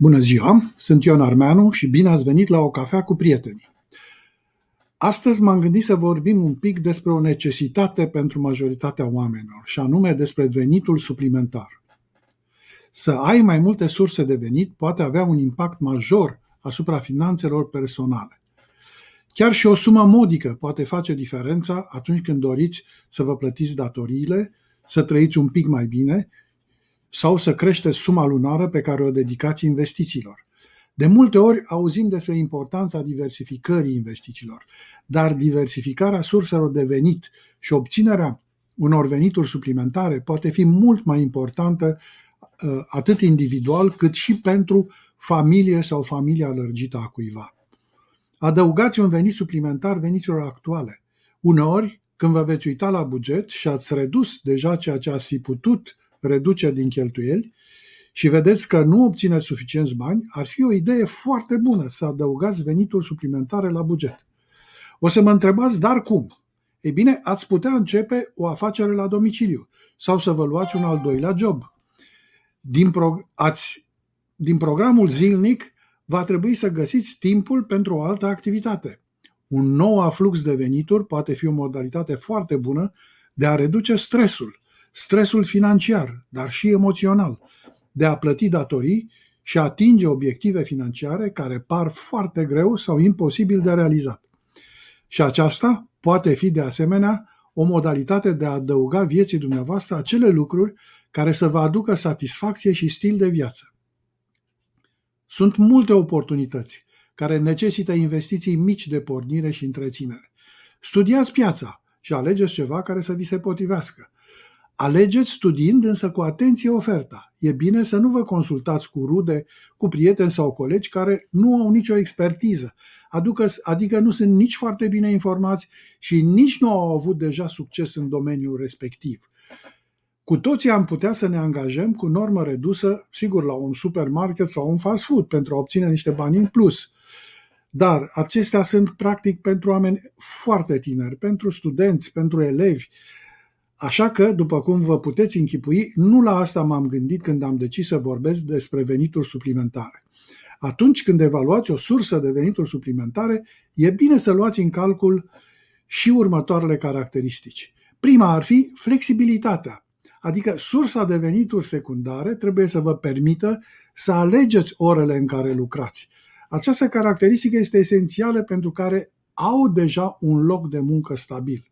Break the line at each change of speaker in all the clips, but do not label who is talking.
Bună ziua, sunt Ion Armeanu și bine ați venit la o cafea cu prietenii. Astăzi m-am gândit să vorbim un pic despre o necesitate pentru majoritatea oamenilor, și anume despre venitul suplimentar. Să ai mai multe surse de venit poate avea un impact major asupra finanțelor personale. Chiar și o sumă modică poate face diferența atunci când doriți să vă plătiți datoriile, să trăiți un pic mai bine sau să creșteți suma lunară pe care o dedicați investițiilor. De multe ori auzim despre importanța diversificării investițiilor, dar diversificarea surselor de venit și obținerea unor venituri suplimentare poate fi mult mai importantă uh, atât individual cât și pentru familie sau familia lărgită a cuiva. Adăugați un venit suplimentar veniților actuale. Uneori, când vă veți uita la buget și ați redus deja ceea ce ați fi putut reduce din cheltuieli și vedeți că nu obțineți suficienți bani, ar fi o idee foarte bună să adăugați venituri suplimentare la buget. O să mă întrebați, dar cum? Ei bine, ați putea începe o afacere la domiciliu sau să vă luați un al doilea job. Din, pro- ați, din programul zilnic va trebui să găsiți timpul pentru o altă activitate. Un nou aflux de venituri poate fi o modalitate foarte bună de a reduce stresul, stresul financiar, dar și emoțional, de a plăti datorii și a atinge obiective financiare care par foarte greu sau imposibil de realizat. Și aceasta poate fi de asemenea o modalitate de a adăuga vieții dumneavoastră acele lucruri care să vă aducă satisfacție și stil de viață. Sunt multe oportunități care necesită investiții mici de pornire și întreținere. Studiați piața și alegeți ceva care să vi se potrivească. Alegeți studiind însă cu atenție oferta. E bine să nu vă consultați cu rude, cu prieteni sau colegi care nu au nicio expertiză, adică, adică nu sunt nici foarte bine informați și nici nu au avut deja succes în domeniul respectiv. Cu toții am putea să ne angajăm cu normă redusă, sigur, la un supermarket sau un fast food pentru a obține niște bani în plus. Dar acestea sunt practic pentru oameni foarte tineri, pentru studenți, pentru elevi, Așa că, după cum vă puteți închipui, nu la asta m-am gândit când am decis să vorbesc despre venituri suplimentare. Atunci când evaluați o sursă de venituri suplimentare, e bine să luați în calcul și următoarele caracteristici. Prima ar fi flexibilitatea, adică sursa de venituri secundare trebuie să vă permită să alegeți orele în care lucrați. Această caracteristică este esențială pentru care au deja un loc de muncă stabil.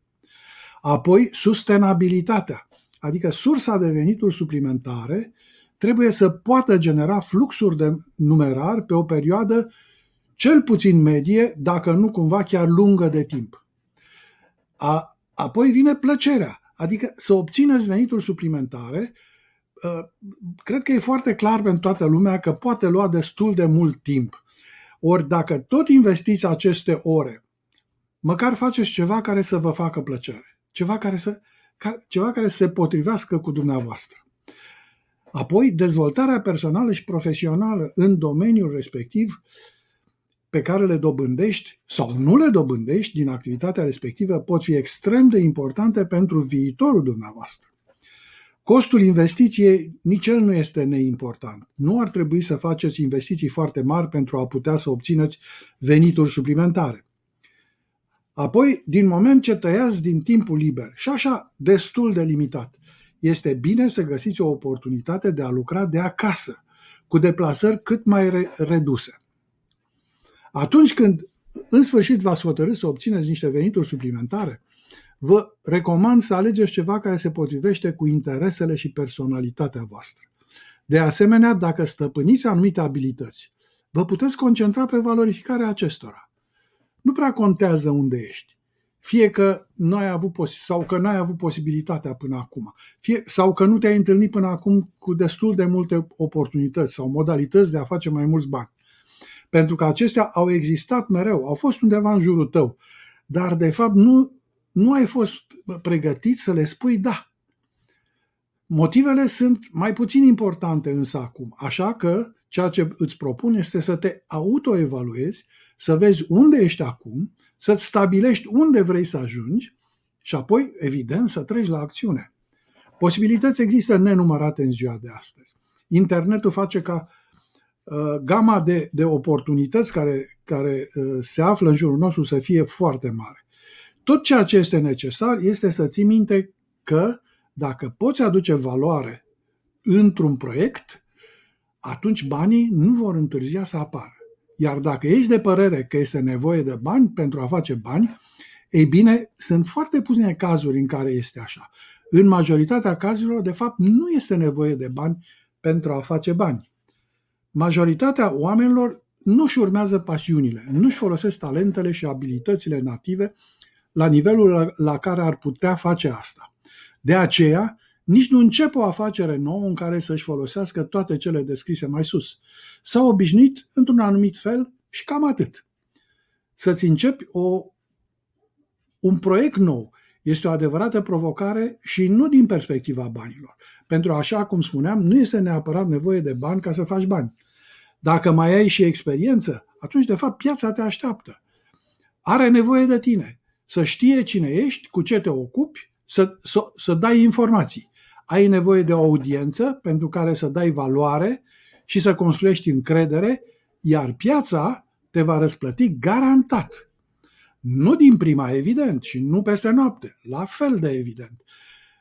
Apoi, sustenabilitatea, adică sursa de venituri suplimentare trebuie să poată genera fluxuri de numerar pe o perioadă cel puțin medie, dacă nu cumva chiar lungă de timp. A, apoi vine plăcerea, adică să obțineți venituri suplimentare. Ă, cred că e foarte clar pentru toată lumea că poate lua destul de mult timp. Ori dacă tot investiți aceste ore, măcar faceți ceva care să vă facă plăcere ceva care să, ca, ceva care se potrivească cu dumneavoastră. Apoi, dezvoltarea personală și profesională în domeniul respectiv pe care le dobândești sau nu le dobândești din activitatea respectivă pot fi extrem de importante pentru viitorul dumneavoastră. Costul investiției nici el nu este neimportant. Nu ar trebui să faceți investiții foarte mari pentru a putea să obțineți venituri suplimentare. Apoi, din moment ce tăiați din timpul liber și așa destul de limitat, este bine să găsiți o oportunitate de a lucra de acasă, cu deplasări cât mai re- reduse. Atunci când în sfârșit v-ați hotărât să obțineți niște venituri suplimentare, vă recomand să alegeți ceva care se potrivește cu interesele și personalitatea voastră. De asemenea, dacă stăpâniți anumite abilități, vă puteți concentra pe valorificarea acestora nu prea contează unde ești. Fie că nu ai avut pos- sau că nu ai avut posibilitatea până acum, fie, sau că nu te-ai întâlnit până acum cu destul de multe oportunități sau modalități de a face mai mulți bani. Pentru că acestea au existat mereu, au fost undeva în jurul tău, dar de fapt nu, nu ai fost pregătit să le spui da. Motivele sunt mai puțin importante însă acum, așa că ceea ce îți propun este să te autoevaluezi să vezi unde ești acum, să-ți stabilești unde vrei să ajungi și apoi, evident, să treci la acțiune. Posibilități există nenumărate în ziua de astăzi. Internetul face ca gama de, de oportunități care, care se află în jurul nostru să fie foarte mare. Tot ceea ce este necesar este să ții minte că dacă poți aduce valoare într-un proiect, atunci banii nu vor întârzia să apară. Iar dacă ești de părere că este nevoie de bani pentru a face bani, ei bine, sunt foarte puține cazuri în care este așa. În majoritatea cazurilor, de fapt, nu este nevoie de bani pentru a face bani. Majoritatea oamenilor nu-și urmează pasiunile, nu-și folosesc talentele și abilitățile native la nivelul la care ar putea face asta. De aceea, nici nu încep o afacere nouă în care să-și folosească toate cele descrise mai sus. S-au obișnuit într-un anumit fel și cam atât. Să-ți începi o, un proiect nou este o adevărată provocare și nu din perspectiva banilor. Pentru așa cum spuneam, nu este neapărat nevoie de bani ca să faci bani. Dacă mai ai și experiență, atunci de fapt piața te așteaptă. Are nevoie de tine, să știe cine ești, cu ce te ocupi, să, să, să dai informații ai nevoie de o audiență pentru care să dai valoare și să construiești încredere, iar piața te va răsplăti garantat. Nu din prima, evident, și nu peste noapte, la fel de evident.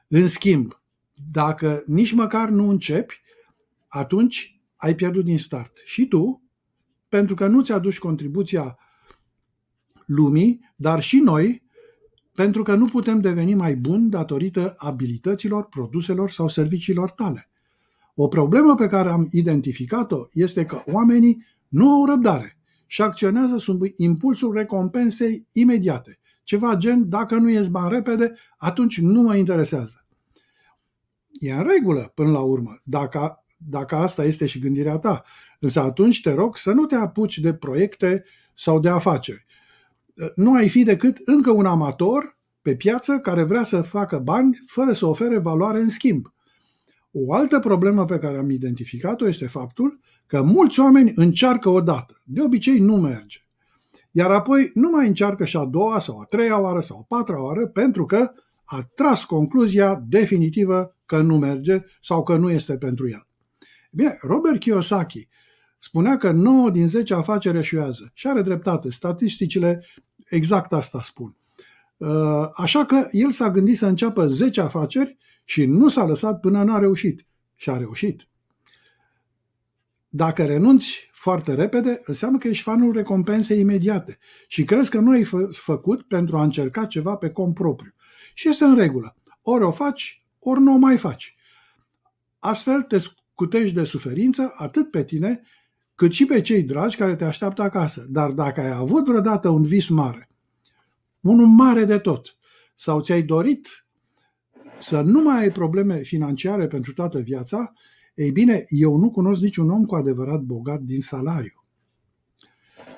În schimb, dacă nici măcar nu începi, atunci ai pierdut din start. Și tu, pentru că nu ți-aduci contribuția lumii, dar și noi, pentru că nu putem deveni mai buni datorită abilităților, produselor sau serviciilor tale. O problemă pe care am identificat-o este că oamenii nu au răbdare și acționează sub impulsul recompensei imediate. Ceva gen, dacă nu ies bani repede, atunci nu mă interesează. E în regulă, până la urmă, dacă, dacă asta este și gândirea ta. Însă atunci te rog să nu te apuci de proiecte sau de afaceri nu ai fi decât încă un amator pe piață care vrea să facă bani fără să ofere valoare în schimb. O altă problemă pe care am identificat-o este faptul că mulți oameni încearcă o dată. De obicei nu merge. Iar apoi nu mai încearcă și a doua sau a treia oară sau a patra oară pentru că a tras concluzia definitivă că nu merge sau că nu este pentru el. Bine, Robert Kiyosaki spunea că 9 din 10 afaceri eșuează și are dreptate. Statisticile exact asta spun. Uh, așa că el s-a gândit să înceapă 10 afaceri și nu s-a lăsat până n-a reușit. Și a reușit. Dacă renunți foarte repede, înseamnă că ești fanul recompensei imediate și crezi că nu ai fă- făcut pentru a încerca ceva pe cont propriu. Și este în regulă. Ori o faci, ori nu o mai faci. Astfel te scutești de suferință atât pe tine cât și pe cei dragi care te așteaptă acasă. Dar dacă ai avut vreodată un vis mare, unul mare de tot, sau ți-ai dorit să nu mai ai probleme financiare pentru toată viața, ei bine, eu nu cunosc niciun om cu adevărat bogat din salariu.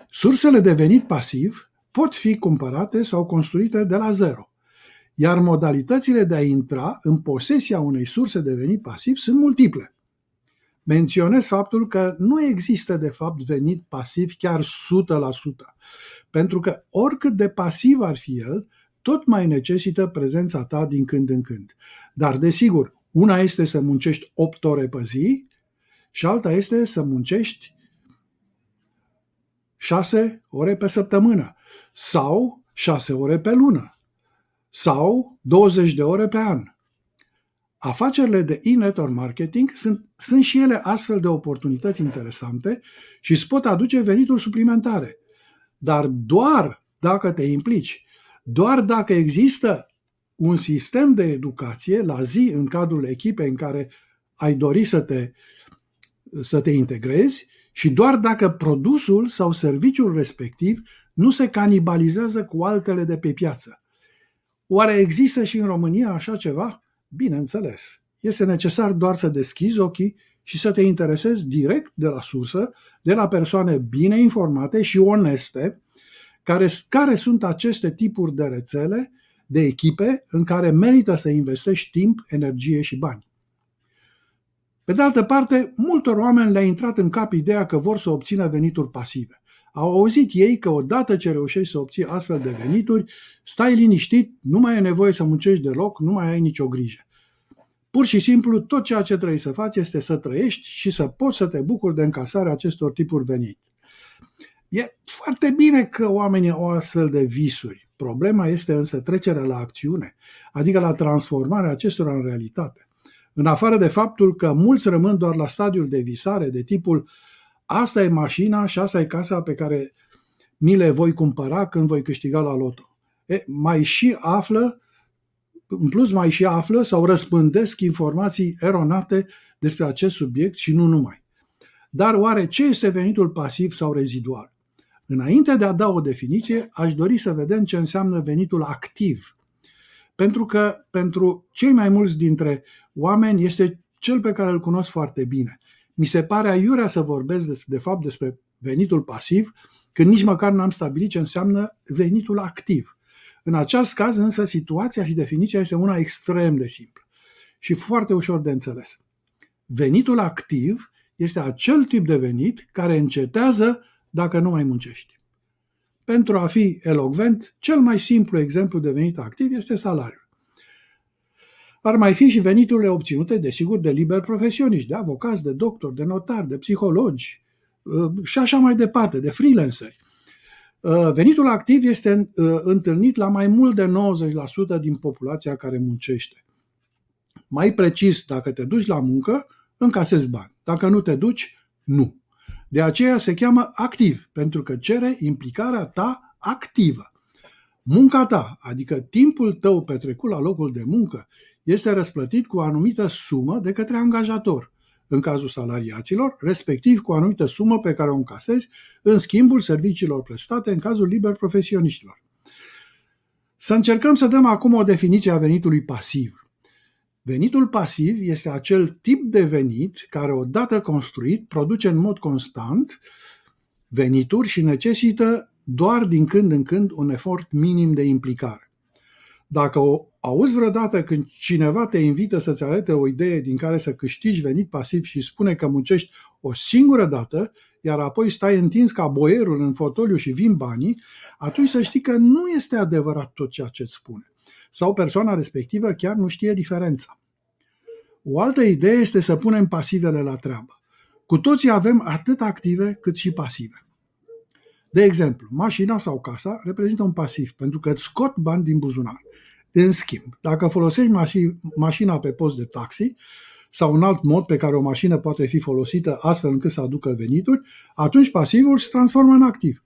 Sursele de venit pasiv pot fi cumpărate sau construite de la zero, iar modalitățile de a intra în posesia unei surse de venit pasiv sunt multiple menționez faptul că nu există de fapt venit pasiv chiar 100%, pentru că oricât de pasiv ar fi el, tot mai necesită prezența ta din când în când. Dar, desigur, una este să muncești 8 ore pe zi și alta este să muncești 6 ore pe săptămână sau 6 ore pe lună sau 20 de ore pe an. Afacerile de e-network marketing sunt, sunt și ele astfel de oportunități interesante și îți pot aduce venituri suplimentare. Dar doar dacă te implici, doar dacă există un sistem de educație la zi în cadrul echipei în care ai dori să te, să te integrezi și doar dacă produsul sau serviciul respectiv nu se canibalizează cu altele de pe piață. Oare există și în România așa ceva? Bineînțeles, este necesar doar să deschizi ochii și să te interesezi direct de la sursă, de la persoane bine informate și oneste, care, care sunt aceste tipuri de rețele, de echipe în care merită să investești timp, energie și bani. Pe de altă parte, multor oameni le-a intrat în cap ideea că vor să obțină venituri pasive. Au auzit ei că odată ce reușești să obții astfel de venituri, stai liniștit, nu mai e nevoie să muncești deloc, nu mai ai nicio grijă. Pur și simplu, tot ceea ce trebuie să faci este să trăiești și să poți să te bucuri de încasarea acestor tipuri venit. E foarte bine că oamenii au astfel de visuri. Problema este însă trecerea la acțiune, adică la transformarea acestora în realitate. În afară de faptul că mulți rămân doar la stadiul de visare, de tipul asta e mașina și asta e casa pe care mi le voi cumpăra când voi câștiga la loto. E, mai și află, în plus mai și află sau răspândesc informații eronate despre acest subiect și nu numai. Dar oare ce este venitul pasiv sau rezidual? Înainte de a da o definiție, aș dori să vedem ce înseamnă venitul activ. Pentru că pentru cei mai mulți dintre oameni este cel pe care îl cunosc foarte bine. Mi se pare aiurea să vorbesc de fapt despre venitul pasiv, când nici măcar n-am stabilit ce înseamnă venitul activ. În acest caz însă situația și definiția este una extrem de simplă și foarte ușor de înțeles. Venitul activ este acel tip de venit care încetează dacă nu mai muncești. Pentru a fi elogvent, cel mai simplu exemplu de venit activ este salariul. Ar mai fi și veniturile obținute, desigur, de liber profesioniști, de avocați, de doctori, de notari, de psihologi uh, și așa mai departe, de freelanceri. Uh, venitul activ este uh, întâlnit la mai mult de 90% din populația care muncește. Mai precis, dacă te duci la muncă, încasezi bani. Dacă nu te duci, nu. De aceea se cheamă activ, pentru că cere implicarea ta activă. Munca ta, adică timpul tău petrecut la locul de muncă, este răsplătit cu o anumită sumă de către angajator, în cazul salariaților, respectiv cu o anumită sumă pe care o încasezi în schimbul serviciilor prestate în cazul liber profesioniștilor. Să încercăm să dăm acum o definiție a venitului pasiv. Venitul pasiv este acel tip de venit care, odată construit, produce în mod constant venituri și necesită doar din când în când un efort minim de implicare. Dacă o auzi vreodată când cineva te invită să-ți arate o idee din care să câștigi venit pasiv și spune că muncești o singură dată, iar apoi stai întins ca boierul în fotoliu și vin banii, atunci să știi că nu este adevărat tot ceea ce îți spune. Sau persoana respectivă chiar nu știe diferența. O altă idee este să punem pasivele la treabă. Cu toții avem atât active cât și pasive. De exemplu, mașina sau casa reprezintă un pasiv pentru că îți scot bani din buzunar. În schimb, dacă folosești mașina pe post de taxi sau un alt mod pe care o mașină poate fi folosită astfel încât să aducă venituri, atunci pasivul se transformă în activ.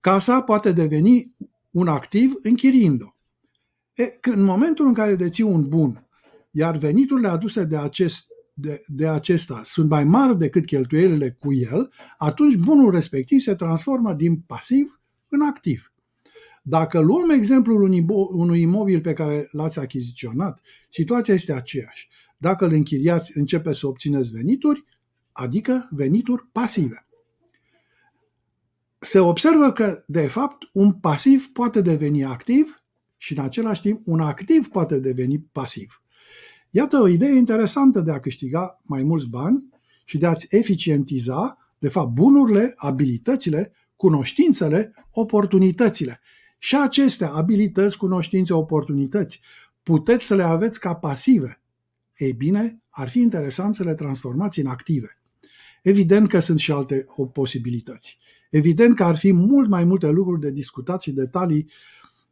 Casa poate deveni un activ închiriind-o. E, în momentul în care deții un bun, iar veniturile aduse de, acest, de, de acesta sunt mai mari decât cheltuielile cu el, atunci bunul respectiv se transformă din pasiv în activ. Dacă luăm exemplul unui imobil pe care l-ați achiziționat, situația este aceeași. Dacă îl închiriați, începe să obțineți venituri, adică venituri pasive. Se observă că, de fapt, un pasiv poate deveni activ și, în același timp, un activ poate deveni pasiv. Iată o idee interesantă de a câștiga mai mulți bani și de a-ți eficientiza, de fapt, bunurile, abilitățile, cunoștințele, oportunitățile. Și acestea, abilități, cunoștințe, oportunități, puteți să le aveți ca pasive. Ei bine, ar fi interesant să le transformați în active. Evident că sunt și alte posibilități. Evident că ar fi mult mai multe lucruri de discutat și detalii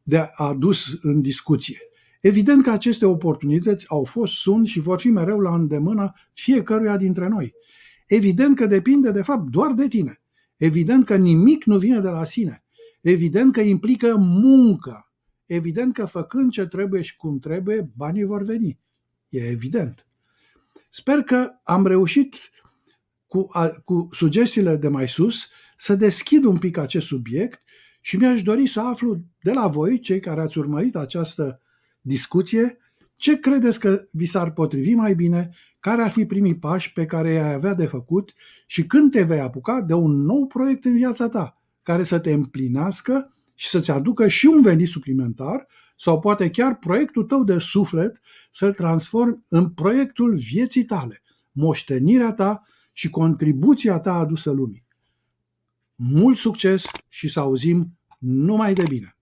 de adus în discuție. Evident că aceste oportunități au fost, sunt și vor fi mereu la îndemâna fiecăruia dintre noi. Evident că depinde de fapt doar de tine. Evident că nimic nu vine de la sine. Evident că implică muncă. Evident că făcând ce trebuie și cum trebuie, banii vor veni. E evident. Sper că am reușit cu, a, cu sugestiile de mai sus să deschid un pic acest subiect și mi-aș dori să aflu de la voi, cei care ați urmărit această discuție, ce credeți că vi s-ar potrivi mai bine, care ar fi primii pași pe care i-ai avea de făcut și când te vei apuca de un nou proiect în viața ta, care să te împlinească și să-ți aducă și un venit suplimentar sau poate chiar proiectul tău de suflet să-l transformi în proiectul vieții tale, moștenirea ta și contribuția ta adusă lumii. Mult succes și să auzim numai de bine!